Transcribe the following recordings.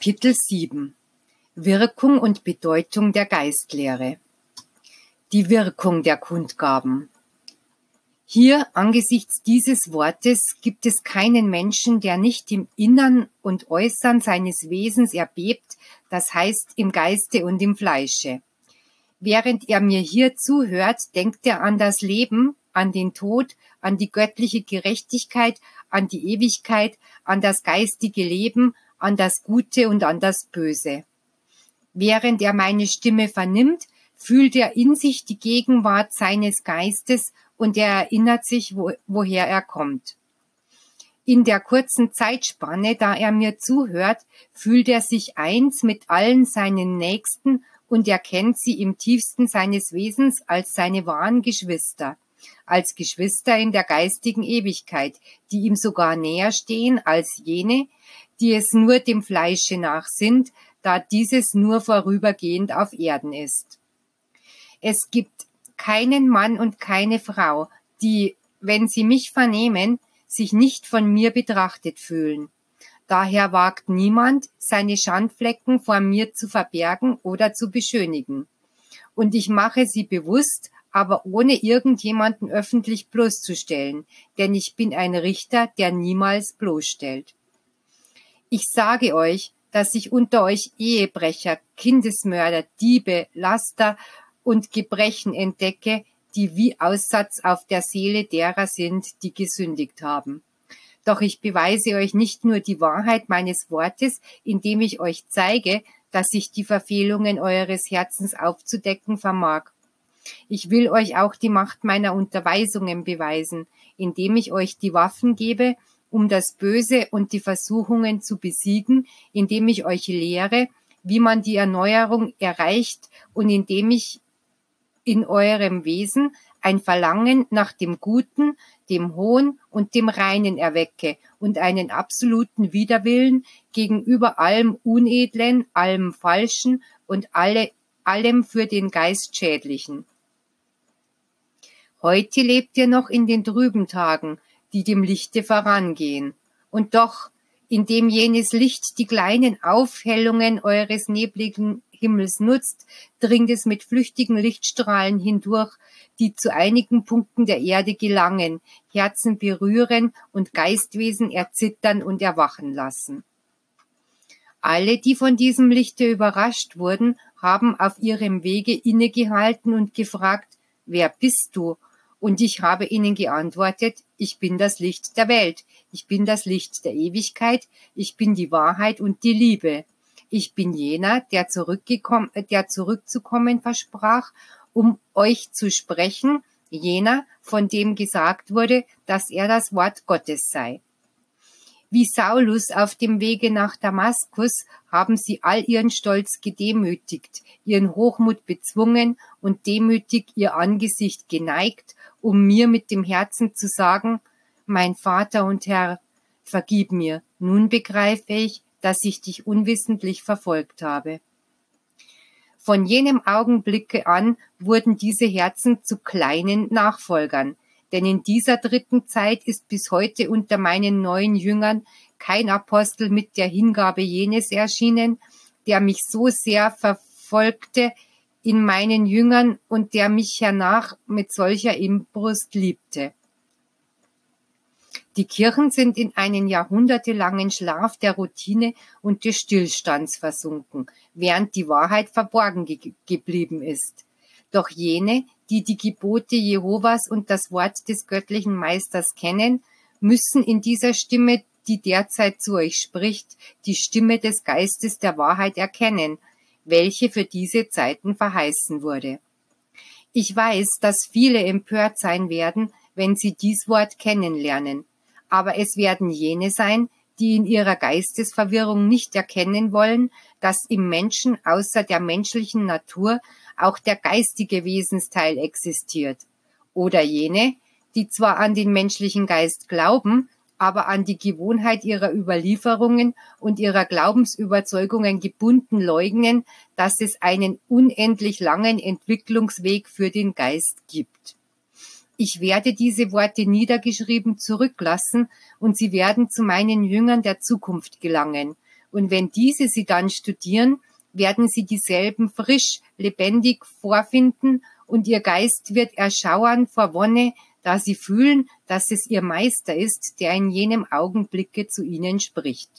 Kapitel 7 Wirkung und Bedeutung der Geistlehre. Die Wirkung der Kundgaben. Hier angesichts dieses Wortes gibt es keinen Menschen, der nicht im Innern und Äußern seines Wesens erbebt, das heißt im Geiste und im Fleische. Während er mir hier zuhört, denkt er an das Leben, an den Tod, an die göttliche Gerechtigkeit, an die Ewigkeit, an das geistige Leben, an das Gute und an das Böse. Während er meine Stimme vernimmt, fühlt er in sich die Gegenwart seines Geistes und er erinnert sich, wo, woher er kommt. In der kurzen Zeitspanne, da er mir zuhört, fühlt er sich eins mit allen seinen Nächsten und erkennt sie im tiefsten seines Wesens als seine wahren Geschwister, als Geschwister in der geistigen Ewigkeit, die ihm sogar näher stehen als jene, die es nur dem Fleische nach sind, da dieses nur vorübergehend auf Erden ist. Es gibt keinen Mann und keine Frau, die, wenn sie mich vernehmen, sich nicht von mir betrachtet fühlen. Daher wagt niemand, seine Schandflecken vor mir zu verbergen oder zu beschönigen. Und ich mache sie bewusst, aber ohne irgendjemanden öffentlich bloßzustellen, denn ich bin ein Richter, der niemals bloßstellt. Ich sage euch, dass ich unter euch Ehebrecher, Kindesmörder, Diebe, Laster und Gebrechen entdecke, die wie Aussatz auf der Seele derer sind, die gesündigt haben. Doch ich beweise euch nicht nur die Wahrheit meines Wortes, indem ich euch zeige, dass ich die Verfehlungen eures Herzens aufzudecken vermag. Ich will euch auch die Macht meiner Unterweisungen beweisen, indem ich euch die Waffen gebe, um das Böse und die Versuchungen zu besiegen, indem ich euch lehre, wie man die Erneuerung erreicht und indem ich in eurem Wesen ein Verlangen nach dem Guten, dem Hohen und dem Reinen erwecke und einen absoluten Widerwillen gegenüber allem Unedlen, allem Falschen und alle, allem für den Geist Schädlichen. Heute lebt ihr noch in den trüben Tagen, die dem Lichte vorangehen. Und doch, indem jenes Licht die kleinen Aufhellungen eures nebligen Himmels nutzt, dringt es mit flüchtigen Lichtstrahlen hindurch, die zu einigen Punkten der Erde gelangen, Herzen berühren und Geistwesen erzittern und erwachen lassen. Alle, die von diesem Lichte überrascht wurden, haben auf ihrem Wege innegehalten und gefragt, wer bist du und ich habe ihnen geantwortet, ich bin das Licht der Welt, ich bin das Licht der Ewigkeit, ich bin die Wahrheit und die Liebe. Ich bin jener, der, zurückgekommen, der zurückzukommen versprach, um euch zu sprechen, jener, von dem gesagt wurde, dass er das Wort Gottes sei. Wie Saulus auf dem Wege nach Damaskus haben sie all ihren Stolz gedemütigt, ihren Hochmut bezwungen und demütig ihr Angesicht geneigt, um mir mit dem Herzen zu sagen, mein Vater und Herr, vergib mir, nun begreife ich, dass ich dich unwissentlich verfolgt habe. Von jenem Augenblicke an wurden diese Herzen zu kleinen Nachfolgern, denn in dieser dritten Zeit ist bis heute unter meinen neuen Jüngern kein Apostel mit der Hingabe jenes erschienen, der mich so sehr verfolgte in meinen Jüngern und der mich hernach mit solcher Imbrust liebte. Die Kirchen sind in einen jahrhundertelangen Schlaf der Routine und des Stillstands versunken, während die Wahrheit verborgen ge geblieben ist. Doch jene, die die Gebote Jehovas und das Wort des göttlichen Meisters kennen, müssen in dieser Stimme, die derzeit zu euch spricht, die Stimme des Geistes der Wahrheit erkennen, welche für diese Zeiten verheißen wurde. Ich weiß, dass viele empört sein werden, wenn sie dies Wort kennenlernen, aber es werden jene sein, die in ihrer Geistesverwirrung nicht erkennen wollen, dass im Menschen außer der menschlichen Natur auch der geistige Wesensteil existiert. Oder jene, die zwar an den menschlichen Geist glauben, aber an die Gewohnheit ihrer Überlieferungen und ihrer Glaubensüberzeugungen gebunden leugnen, dass es einen unendlich langen Entwicklungsweg für den Geist gibt. Ich werde diese Worte niedergeschrieben zurücklassen und sie werden zu meinen Jüngern der Zukunft gelangen und wenn diese sie dann studieren, werden sie dieselben frisch, lebendig vorfinden und ihr Geist wird erschauern vor Wonne, da sie fühlen, dass es ihr Meister ist, der in jenem Augenblicke zu ihnen spricht.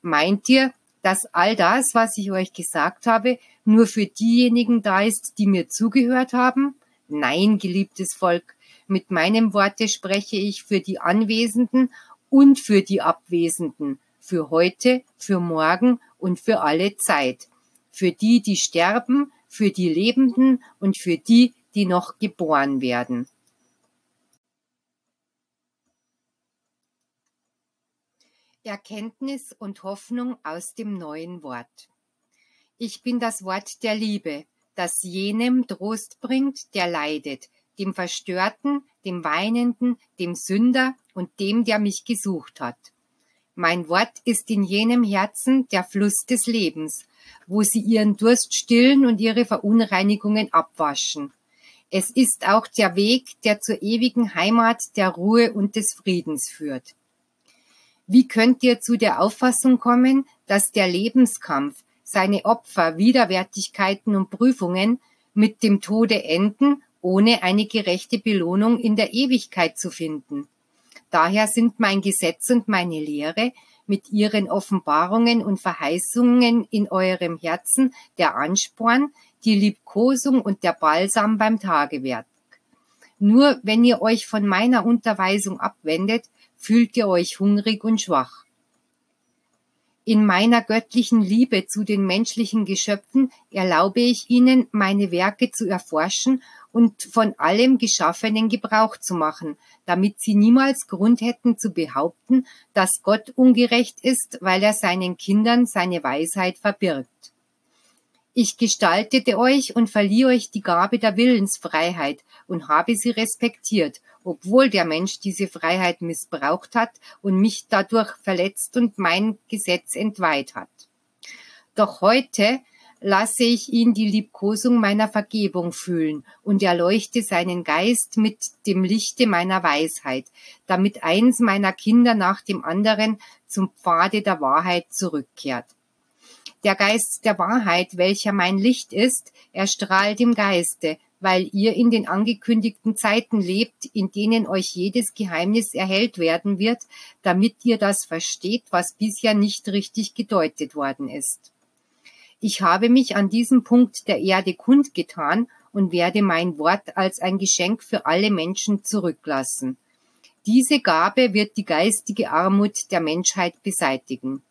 Meint ihr, dass all das, was ich euch gesagt habe, nur für diejenigen da ist, die mir zugehört haben? Nein, geliebtes Volk, mit meinem Worte spreche ich für die Anwesenden und für die Abwesenden, für heute, für morgen und für alle Zeit, für die, die sterben, für die Lebenden und für die, die noch geboren werden. Erkenntnis und Hoffnung aus dem neuen Wort. Ich bin das Wort der Liebe, das jenem Trost bringt, der leidet, dem Verstörten, dem Weinenden, dem Sünder und dem, der mich gesucht hat. Mein Wort ist in jenem Herzen der Fluss des Lebens, wo sie ihren Durst stillen und ihre Verunreinigungen abwaschen. Es ist auch der Weg, der zur ewigen Heimat der Ruhe und des Friedens führt. Wie könnt ihr zu der Auffassung kommen, dass der Lebenskampf, seine Opfer, Widerwärtigkeiten und Prüfungen mit dem Tode enden, ohne eine gerechte Belohnung in der Ewigkeit zu finden? Daher sind mein Gesetz und meine Lehre mit ihren Offenbarungen und Verheißungen in eurem Herzen der Ansporn, die Liebkosung und der Balsam beim Tagewerk. Nur wenn ihr euch von meiner Unterweisung abwendet, fühlt ihr euch hungrig und schwach. In meiner göttlichen Liebe zu den menschlichen Geschöpfen erlaube ich ihnen, meine Werke zu erforschen und von allem Geschaffenen Gebrauch zu machen, damit sie niemals Grund hätten zu behaupten, dass Gott ungerecht ist, weil er seinen Kindern seine Weisheit verbirgt. Ich gestaltete euch und verlieh euch die Gabe der Willensfreiheit und habe sie respektiert obwohl der Mensch diese Freiheit missbraucht hat und mich dadurch verletzt und mein Gesetz entweiht hat. Doch heute lasse ich ihn die Liebkosung meiner Vergebung fühlen und erleuchte seinen Geist mit dem Lichte meiner Weisheit, damit eins meiner Kinder nach dem anderen zum Pfade der Wahrheit zurückkehrt. Der Geist der Wahrheit, welcher mein Licht ist, erstrahlt im Geiste weil ihr in den angekündigten Zeiten lebt, in denen euch jedes Geheimnis erhellt werden wird, damit ihr das versteht, was bisher nicht richtig gedeutet worden ist. Ich habe mich an diesem Punkt der Erde kundgetan und werde mein Wort als ein Geschenk für alle Menschen zurücklassen. Diese Gabe wird die geistige Armut der Menschheit beseitigen.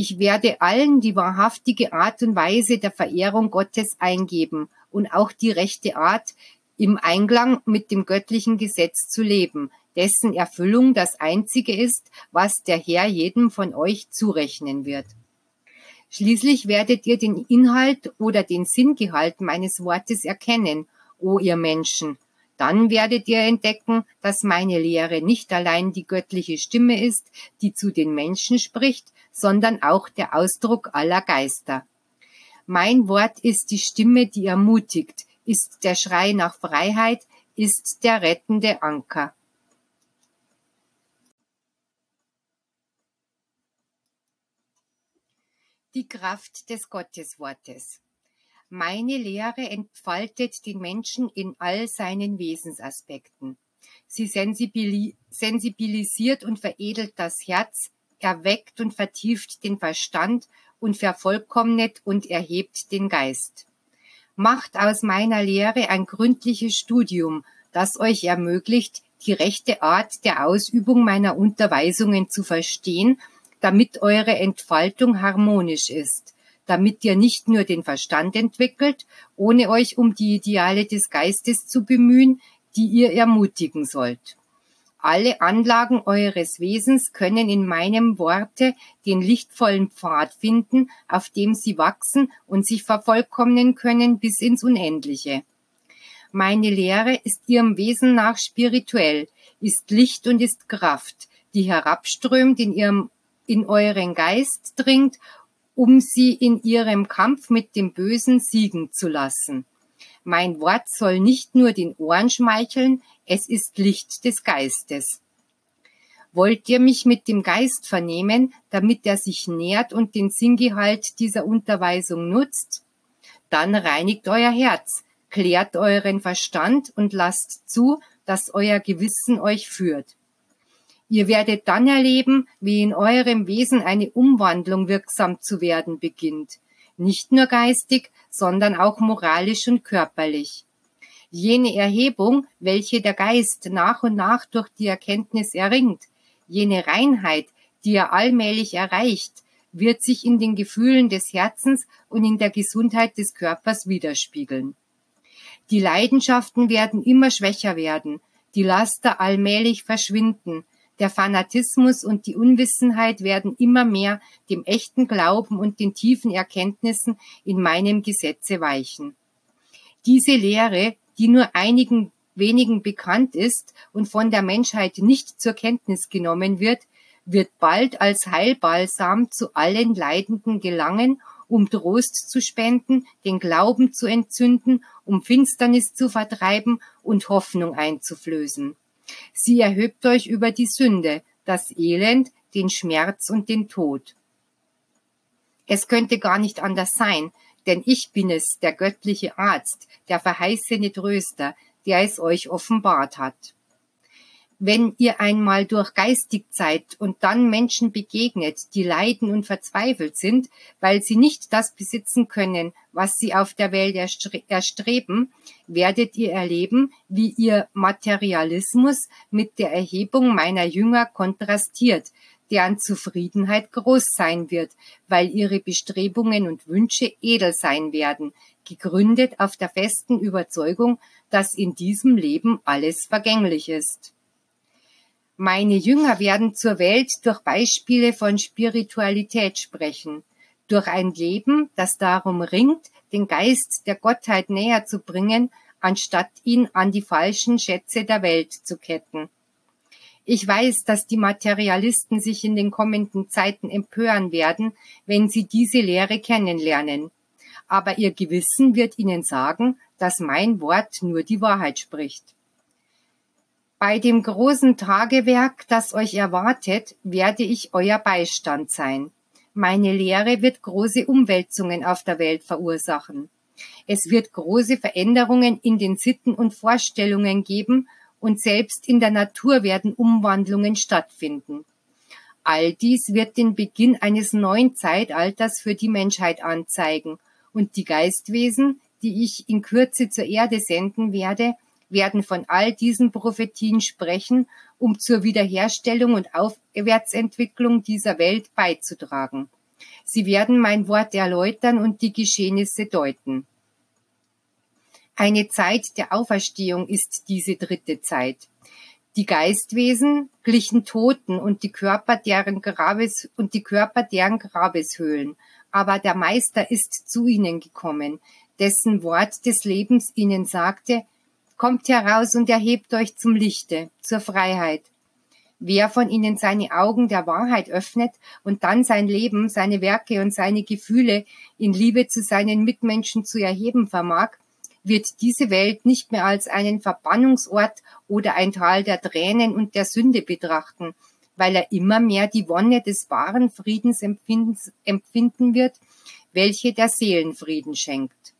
Ich werde allen die wahrhaftige Art und Weise der Verehrung Gottes eingeben und auch die rechte Art, im Einklang mit dem göttlichen Gesetz zu leben, dessen Erfüllung das Einzige ist, was der Herr jedem von euch zurechnen wird. Schließlich werdet ihr den Inhalt oder den Sinngehalt meines Wortes erkennen, o ihr Menschen. Dann werdet ihr entdecken, dass meine Lehre nicht allein die göttliche Stimme ist, die zu den Menschen spricht, sondern auch der Ausdruck aller Geister. Mein Wort ist die Stimme, die ermutigt, ist der Schrei nach Freiheit, ist der rettende Anker. Die Kraft des Gotteswortes. Meine Lehre entfaltet den Menschen in all seinen Wesensaspekten. Sie sensibilisiert und veredelt das Herz, erweckt und vertieft den Verstand und vervollkommnet und erhebt den Geist. Macht aus meiner Lehre ein gründliches Studium, das euch ermöglicht, die rechte Art der Ausübung meiner Unterweisungen zu verstehen, damit eure Entfaltung harmonisch ist, damit ihr nicht nur den Verstand entwickelt, ohne euch um die Ideale des Geistes zu bemühen, die ihr ermutigen sollt. Alle Anlagen eures Wesens können in meinem Worte den lichtvollen Pfad finden, auf dem sie wachsen und sich vervollkommnen können bis ins Unendliche. Meine Lehre ist ihrem Wesen nach spirituell, ist Licht und ist Kraft, die herabströmt in ihrem, in euren Geist dringt, um sie in ihrem Kampf mit dem Bösen siegen zu lassen. Mein Wort soll nicht nur den Ohren schmeicheln, es ist Licht des Geistes. Wollt ihr mich mit dem Geist vernehmen, damit er sich nährt und den Sinngehalt dieser Unterweisung nutzt? Dann reinigt euer Herz, klärt euren Verstand und lasst zu, dass euer Gewissen euch führt. Ihr werdet dann erleben, wie in eurem Wesen eine Umwandlung wirksam zu werden beginnt. Nicht nur geistig, sondern auch moralisch und körperlich. Jene Erhebung, welche der Geist nach und nach durch die Erkenntnis erringt, jene Reinheit, die er allmählich erreicht, wird sich in den Gefühlen des Herzens und in der Gesundheit des Körpers widerspiegeln. Die Leidenschaften werden immer schwächer werden, die Laster allmählich verschwinden, der Fanatismus und die Unwissenheit werden immer mehr dem echten Glauben und den tiefen Erkenntnissen in meinem Gesetze weichen. Diese Lehre, die nur einigen wenigen bekannt ist und von der Menschheit nicht zur Kenntnis genommen wird, wird bald als Heilbalsam zu allen Leidenden gelangen, um Trost zu spenden, den Glauben zu entzünden, um Finsternis zu vertreiben und Hoffnung einzuflößen. Sie erhebt euch über die Sünde, das Elend, den Schmerz und den Tod. Es könnte gar nicht anders sein, denn ich bin es, der göttliche Arzt, der verheißene Tröster, der es euch offenbart hat wenn ihr einmal durch geistig seid und dann Menschen begegnet, die leiden und verzweifelt sind, weil sie nicht das besitzen können, was sie auf der Welt erstreben, werdet ihr erleben, wie ihr Materialismus mit der Erhebung meiner Jünger kontrastiert, deren Zufriedenheit groß sein wird, weil ihre Bestrebungen und Wünsche edel sein werden, gegründet auf der festen Überzeugung, dass in diesem Leben alles vergänglich ist. Meine Jünger werden zur Welt durch Beispiele von Spiritualität sprechen, durch ein Leben, das darum ringt, den Geist der Gottheit näher zu bringen, anstatt ihn an die falschen Schätze der Welt zu ketten. Ich weiß, dass die Materialisten sich in den kommenden Zeiten empören werden, wenn sie diese Lehre kennenlernen. Aber ihr Gewissen wird ihnen sagen, dass mein Wort nur die Wahrheit spricht. Bei dem großen Tagewerk, das euch erwartet, werde ich euer Beistand sein. Meine Lehre wird große Umwälzungen auf der Welt verursachen. Es wird große Veränderungen in den Sitten und Vorstellungen geben und selbst in der Natur werden Umwandlungen stattfinden. All dies wird den Beginn eines neuen Zeitalters für die Menschheit anzeigen und die Geistwesen, die ich in Kürze zur Erde senden werde, werden von all diesen Prophetien sprechen, um zur Wiederherstellung und Aufwärtsentwicklung dieser Welt beizutragen. Sie werden mein Wort erläutern und die Geschehnisse deuten. Eine Zeit der Auferstehung ist diese dritte Zeit. Die Geistwesen glichen Toten und die Körper deren Grabes und die Körper deren Grabeshöhlen. Aber der Meister ist zu ihnen gekommen, dessen Wort des Lebens ihnen sagte, Kommt heraus und erhebt euch zum Lichte, zur Freiheit. Wer von ihnen seine Augen der Wahrheit öffnet und dann sein Leben, seine Werke und seine Gefühle in Liebe zu seinen Mitmenschen zu erheben vermag, wird diese Welt nicht mehr als einen Verbannungsort oder ein Tal der Tränen und der Sünde betrachten, weil er immer mehr die Wonne des wahren Friedens empfinden wird, welche der Seelenfrieden schenkt.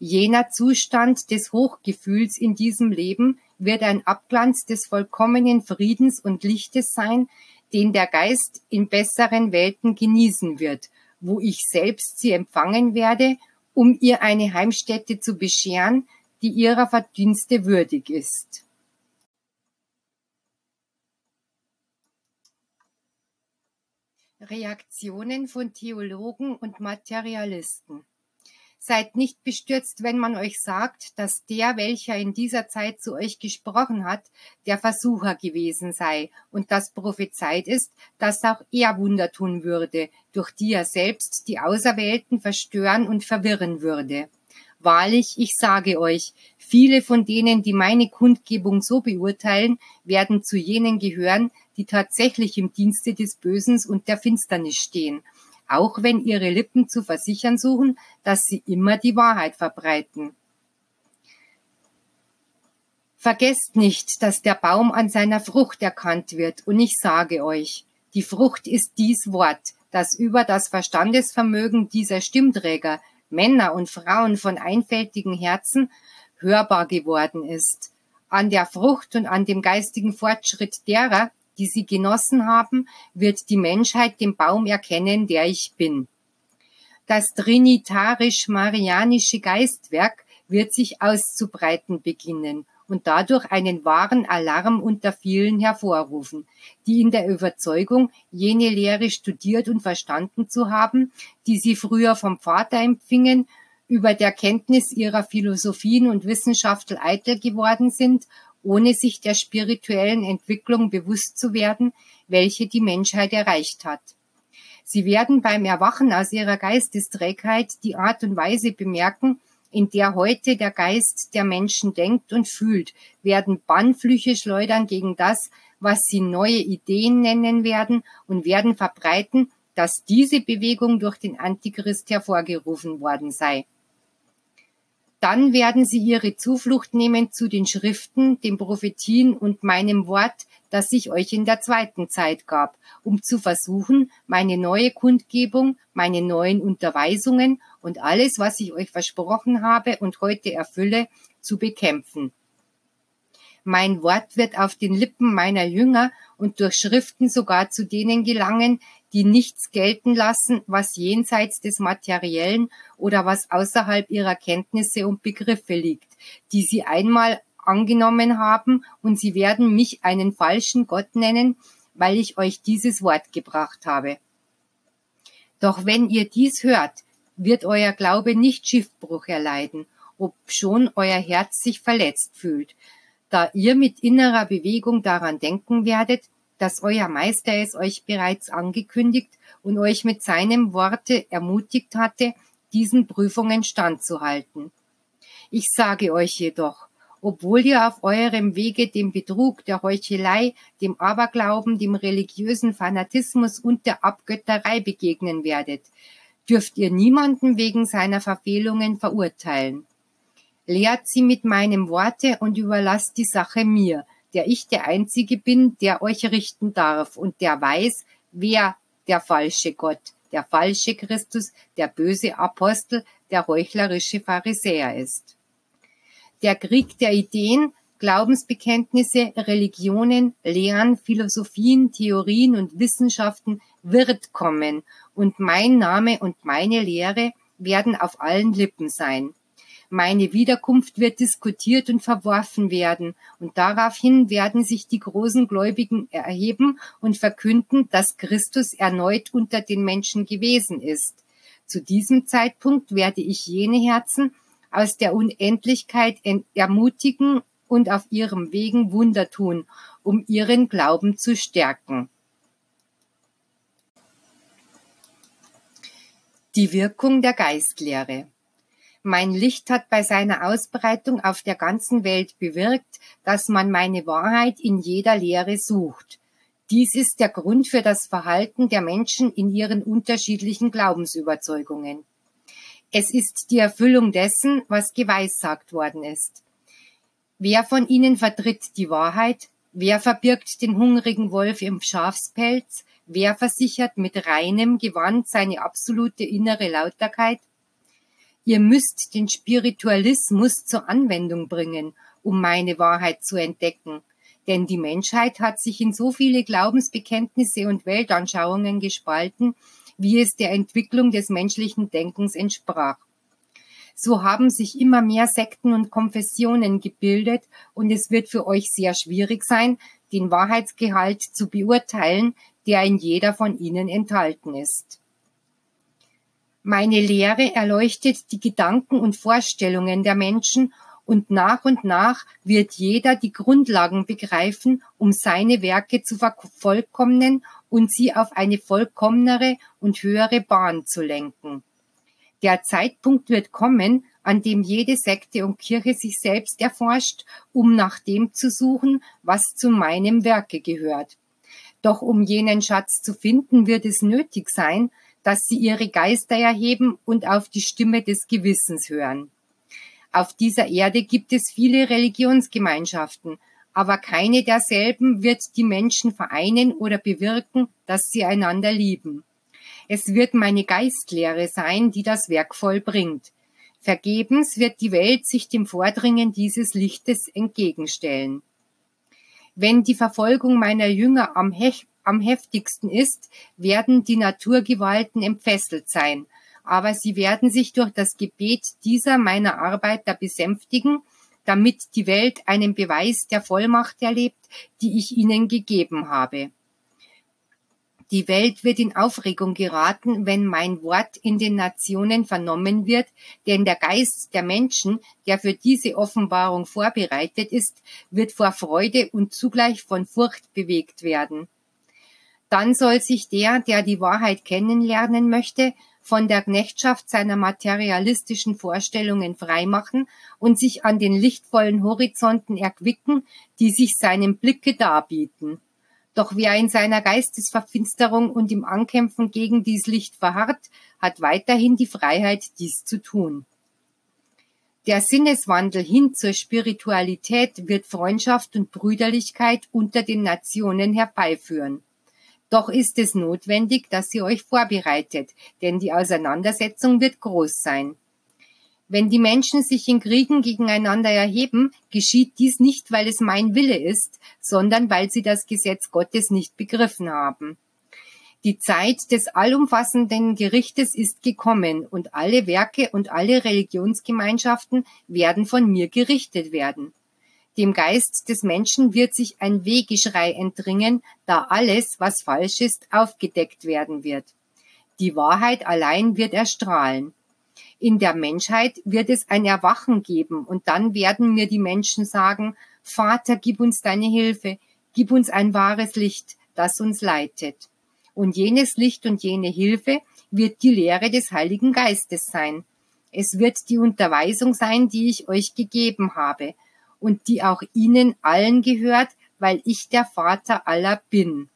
Jener Zustand des Hochgefühls in diesem Leben wird ein Abglanz des vollkommenen Friedens und Lichtes sein, den der Geist in besseren Welten genießen wird, wo ich selbst sie empfangen werde, um ihr eine Heimstätte zu bescheren, die ihrer Verdienste würdig ist. Reaktionen von Theologen und Materialisten Seid nicht bestürzt, wenn man euch sagt, dass der, welcher in dieser Zeit zu euch gesprochen hat, der Versucher gewesen sei und das prophezeit ist, dass auch er Wunder tun würde, durch die er selbst die Auserwählten verstören und verwirren würde. Wahrlich, ich sage euch, viele von denen, die meine Kundgebung so beurteilen, werden zu jenen gehören, die tatsächlich im Dienste des Bösen und der Finsternis stehen auch wenn ihre Lippen zu versichern suchen, dass sie immer die Wahrheit verbreiten. Vergesst nicht, dass der Baum an seiner Frucht erkannt wird, und ich sage euch, die Frucht ist dies Wort, das über das Verstandesvermögen dieser Stimmträger, Männer und Frauen von einfältigen Herzen, hörbar geworden ist. An der Frucht und an dem geistigen Fortschritt derer, die sie genossen haben, wird die Menschheit den Baum erkennen, der ich bin. Das trinitarisch-marianische Geistwerk wird sich auszubreiten beginnen und dadurch einen wahren Alarm unter vielen hervorrufen, die in der Überzeugung, jene Lehre studiert und verstanden zu haben, die sie früher vom Vater empfingen, über der Kenntnis ihrer Philosophien und Wissenschaftler eitel geworden sind, ohne sich der spirituellen Entwicklung bewusst zu werden, welche die Menschheit erreicht hat. Sie werden beim Erwachen aus ihrer Geistesträgheit die Art und Weise bemerken, in der heute der Geist der Menschen denkt und fühlt, werden Bannflüche schleudern gegen das, was sie neue Ideen nennen werden und werden verbreiten, dass diese Bewegung durch den Antichrist hervorgerufen worden sei. Dann werden sie ihre Zuflucht nehmen zu den Schriften, den Prophetien und meinem Wort, das ich euch in der zweiten Zeit gab, um zu versuchen, meine neue Kundgebung, meine neuen Unterweisungen und alles, was ich euch versprochen habe und heute erfülle, zu bekämpfen. Mein Wort wird auf den Lippen meiner Jünger und durch Schriften sogar zu denen gelangen, die nichts gelten lassen, was jenseits des Materiellen oder was außerhalb ihrer Kenntnisse und Begriffe liegt, die sie einmal angenommen haben, und sie werden mich einen falschen Gott nennen, weil ich euch dieses Wort gebracht habe. Doch wenn ihr dies hört, wird euer Glaube nicht Schiffbruch erleiden, ob schon euer Herz sich verletzt fühlt, da ihr mit innerer Bewegung daran denken werdet, dass euer Meister es euch bereits angekündigt und euch mit seinem Worte ermutigt hatte, diesen Prüfungen standzuhalten. Ich sage euch jedoch, obwohl ihr auf eurem Wege dem Betrug, der Heuchelei, dem Aberglauben, dem religiösen Fanatismus und der Abgötterei begegnen werdet, dürft ihr niemanden wegen seiner Verfehlungen verurteilen. Lehrt sie mit meinem Worte und überlasst die Sache mir, der ich der Einzige bin, der euch richten darf und der weiß, wer der falsche Gott, der falsche Christus, der böse Apostel, der heuchlerische Pharisäer ist. Der Krieg der Ideen, Glaubensbekenntnisse, Religionen, Lehren, Philosophien, Theorien und Wissenschaften wird kommen und mein Name und meine Lehre werden auf allen Lippen sein. Meine Wiederkunft wird diskutiert und verworfen werden, und daraufhin werden sich die großen Gläubigen erheben und verkünden, dass Christus erneut unter den Menschen gewesen ist. Zu diesem Zeitpunkt werde ich jene Herzen aus der Unendlichkeit ermutigen und auf ihrem Wegen Wunder tun, um ihren Glauben zu stärken. Die Wirkung der Geistlehre. Mein Licht hat bei seiner Ausbreitung auf der ganzen Welt bewirkt, dass man meine Wahrheit in jeder Lehre sucht. Dies ist der Grund für das Verhalten der Menschen in ihren unterschiedlichen Glaubensüberzeugungen. Es ist die Erfüllung dessen, was geweissagt worden ist. Wer von ihnen vertritt die Wahrheit? Wer verbirgt den hungrigen Wolf im Schafspelz? Wer versichert mit reinem Gewand seine absolute innere Lauterkeit? Ihr müsst den Spiritualismus zur Anwendung bringen, um meine Wahrheit zu entdecken. Denn die Menschheit hat sich in so viele Glaubensbekenntnisse und Weltanschauungen gespalten, wie es der Entwicklung des menschlichen Denkens entsprach. So haben sich immer mehr Sekten und Konfessionen gebildet und es wird für euch sehr schwierig sein, den Wahrheitsgehalt zu beurteilen, der in jeder von ihnen enthalten ist. Meine Lehre erleuchtet die Gedanken und Vorstellungen der Menschen und nach und nach wird jeder die Grundlagen begreifen, um seine Werke zu vervollkommnen und sie auf eine vollkommnere und höhere Bahn zu lenken. Der Zeitpunkt wird kommen, an dem jede Sekte und Kirche sich selbst erforscht, um nach dem zu suchen, was zu meinem Werke gehört. Doch um jenen Schatz zu finden, wird es nötig sein, dass sie ihre Geister erheben und auf die Stimme des Gewissens hören. Auf dieser Erde gibt es viele Religionsgemeinschaften, aber keine derselben wird die Menschen vereinen oder bewirken, dass sie einander lieben. Es wird meine Geistlehre sein, die das Werk vollbringt. Vergebens wird die Welt sich dem Vordringen dieses Lichtes entgegenstellen. Wenn die Verfolgung meiner Jünger am, hech, am heftigsten ist, werden die Naturgewalten entfesselt sein, aber sie werden sich durch das Gebet dieser meiner Arbeiter besänftigen, damit die Welt einen Beweis der Vollmacht erlebt, die ich ihnen gegeben habe. Die Welt wird in Aufregung geraten, wenn mein Wort in den Nationen vernommen wird, denn der Geist der Menschen, der für diese Offenbarung vorbereitet ist, wird vor Freude und zugleich von Furcht bewegt werden. Dann soll sich der, der die Wahrheit kennenlernen möchte, von der Knechtschaft seiner materialistischen Vorstellungen freimachen und sich an den lichtvollen Horizonten erquicken, die sich seinem Blicke darbieten. Doch wer in seiner Geistesverfinsterung und im Ankämpfen gegen dies Licht verharrt, hat weiterhin die Freiheit, dies zu tun. Der Sinneswandel hin zur Spiritualität wird Freundschaft und Brüderlichkeit unter den Nationen herbeiführen. Doch ist es notwendig, dass ihr euch vorbereitet, denn die Auseinandersetzung wird groß sein. Wenn die Menschen sich in Kriegen gegeneinander erheben, geschieht dies nicht, weil es mein Wille ist, sondern weil sie das Gesetz Gottes nicht begriffen haben. Die Zeit des allumfassenden Gerichtes ist gekommen und alle Werke und alle Religionsgemeinschaften werden von mir gerichtet werden. Dem Geist des Menschen wird sich ein Wehgeschrei entdringen, da alles, was falsch ist, aufgedeckt werden wird. Die Wahrheit allein wird erstrahlen. In der Menschheit wird es ein Erwachen geben und dann werden mir die Menschen sagen, Vater, gib uns deine Hilfe, gib uns ein wahres Licht, das uns leitet. Und jenes Licht und jene Hilfe wird die Lehre des Heiligen Geistes sein. Es wird die Unterweisung sein, die ich euch gegeben habe und die auch ihnen allen gehört, weil ich der Vater aller bin.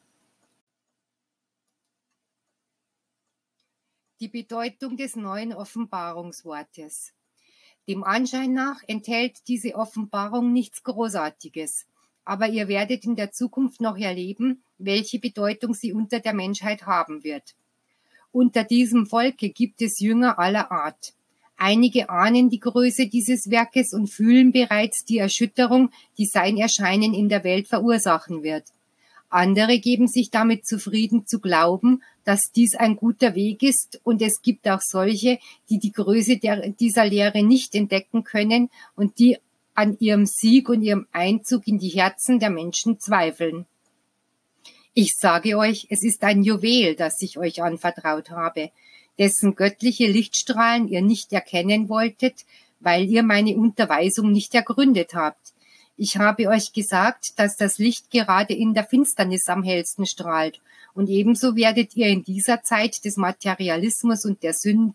die Bedeutung des neuen Offenbarungswortes. Dem Anschein nach enthält diese Offenbarung nichts Großartiges, aber ihr werdet in der Zukunft noch erleben, welche Bedeutung sie unter der Menschheit haben wird. Unter diesem Volke gibt es Jünger aller Art. Einige ahnen die Größe dieses Werkes und fühlen bereits die Erschütterung, die sein Erscheinen in der Welt verursachen wird. Andere geben sich damit zufrieden zu glauben, dass dies ein guter Weg ist und es gibt auch solche, die die Größe der, dieser Lehre nicht entdecken können und die an ihrem Sieg und ihrem Einzug in die Herzen der Menschen zweifeln. Ich sage euch, es ist ein Juwel, das ich euch anvertraut habe, dessen göttliche Lichtstrahlen ihr nicht erkennen wolltet, weil ihr meine Unterweisung nicht ergründet habt. Ich habe euch gesagt, dass das Licht gerade in der Finsternis am hellsten strahlt. Und ebenso werdet ihr in dieser Zeit des Materialismus und der Sünde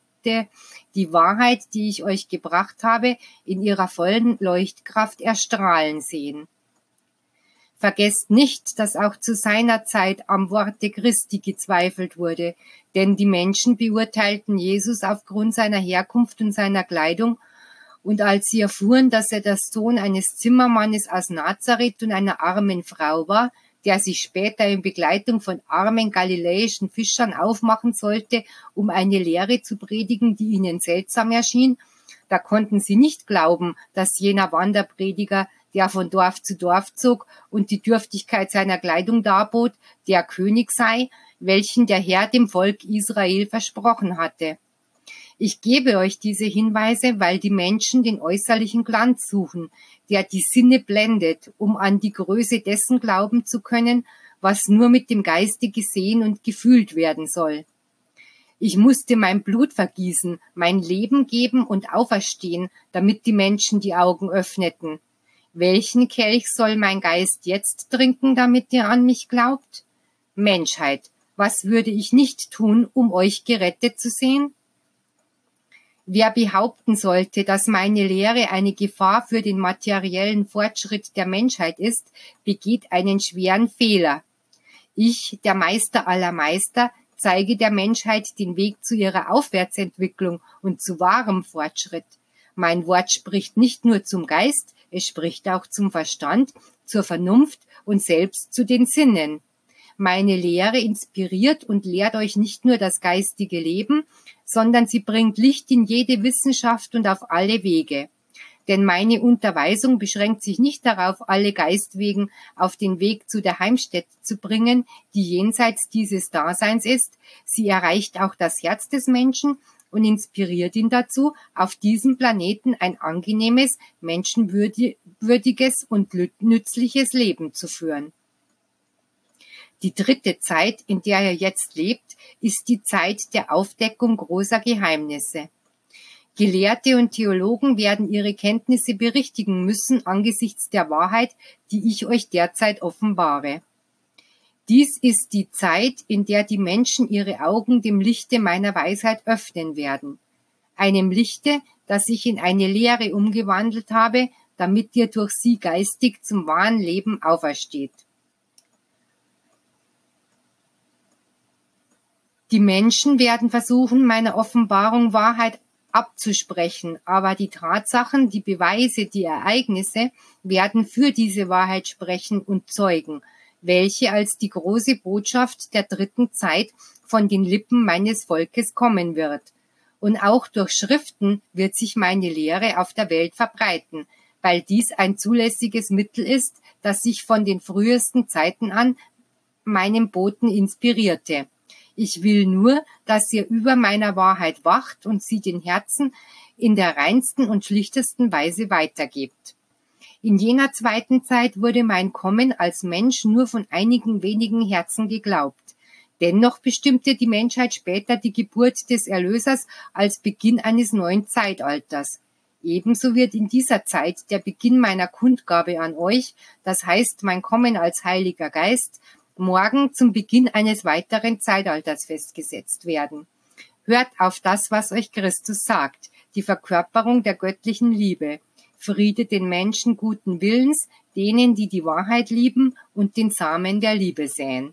die Wahrheit, die ich euch gebracht habe, in ihrer vollen Leuchtkraft erstrahlen sehen. Vergesst nicht, dass auch zu seiner Zeit am Worte Christi gezweifelt wurde, denn die Menschen beurteilten Jesus aufgrund seiner Herkunft und seiner Kleidung. Und als sie erfuhren, dass er der Sohn eines Zimmermannes aus Nazareth und einer armen Frau war, der sich später in Begleitung von armen galiläischen Fischern aufmachen sollte, um eine Lehre zu predigen, die ihnen seltsam erschien, da konnten sie nicht glauben, dass jener Wanderprediger, der von Dorf zu Dorf zog und die Dürftigkeit seiner Kleidung darbot, der König sei, welchen der Herr dem Volk Israel versprochen hatte. Ich gebe euch diese Hinweise, weil die Menschen den äußerlichen Glanz suchen, der die Sinne blendet, um an die Größe dessen glauben zu können, was nur mit dem Geiste gesehen und gefühlt werden soll. Ich musste mein Blut vergießen, mein Leben geben und auferstehen, damit die Menschen die Augen öffneten. Welchen Kelch soll mein Geist jetzt trinken, damit ihr an mich glaubt? Menschheit, was würde ich nicht tun, um euch gerettet zu sehen? Wer behaupten sollte, dass meine Lehre eine Gefahr für den materiellen Fortschritt der Menschheit ist, begeht einen schweren Fehler. Ich, der Meister aller Meister, zeige der Menschheit den Weg zu ihrer Aufwärtsentwicklung und zu wahrem Fortschritt. Mein Wort spricht nicht nur zum Geist, es spricht auch zum Verstand, zur Vernunft und selbst zu den Sinnen. Meine Lehre inspiriert und lehrt euch nicht nur das geistige Leben, sondern sie bringt Licht in jede Wissenschaft und auf alle Wege. Denn meine Unterweisung beschränkt sich nicht darauf, alle Geistwegen auf den Weg zu der Heimstätte zu bringen, die jenseits dieses Daseins ist, sie erreicht auch das Herz des Menschen und inspiriert ihn dazu, auf diesem Planeten ein angenehmes, menschenwürdiges und nützliches Leben zu führen. Die dritte Zeit, in der er jetzt lebt, ist die Zeit der Aufdeckung großer Geheimnisse. Gelehrte und Theologen werden ihre Kenntnisse berichtigen müssen angesichts der Wahrheit, die ich euch derzeit offenbare. Dies ist die Zeit, in der die Menschen ihre Augen dem Lichte meiner Weisheit öffnen werden. Einem Lichte, das ich in eine Lehre umgewandelt habe, damit ihr durch sie geistig zum wahren Leben aufersteht. Die Menschen werden versuchen, meiner Offenbarung Wahrheit abzusprechen, aber die Tatsachen, die Beweise, die Ereignisse werden für diese Wahrheit sprechen und zeugen, welche als die große Botschaft der dritten Zeit von den Lippen meines Volkes kommen wird. Und auch durch Schriften wird sich meine Lehre auf der Welt verbreiten, weil dies ein zulässiges Mittel ist, das sich von den frühesten Zeiten an meinem Boten inspirierte. Ich will nur, dass ihr über meiner Wahrheit wacht und sie den Herzen in der reinsten und schlichtesten Weise weitergebt. In jener zweiten Zeit wurde mein Kommen als Mensch nur von einigen wenigen Herzen geglaubt. Dennoch bestimmte die Menschheit später die Geburt des Erlösers als Beginn eines neuen Zeitalters. Ebenso wird in dieser Zeit der Beginn meiner Kundgabe an euch, das heißt mein Kommen als Heiliger Geist, morgen zum Beginn eines weiteren Zeitalters festgesetzt werden. Hört auf das, was euch Christus sagt, die Verkörperung der göttlichen Liebe. Friede den Menschen guten Willens, denen, die die Wahrheit lieben und den Samen der Liebe säen.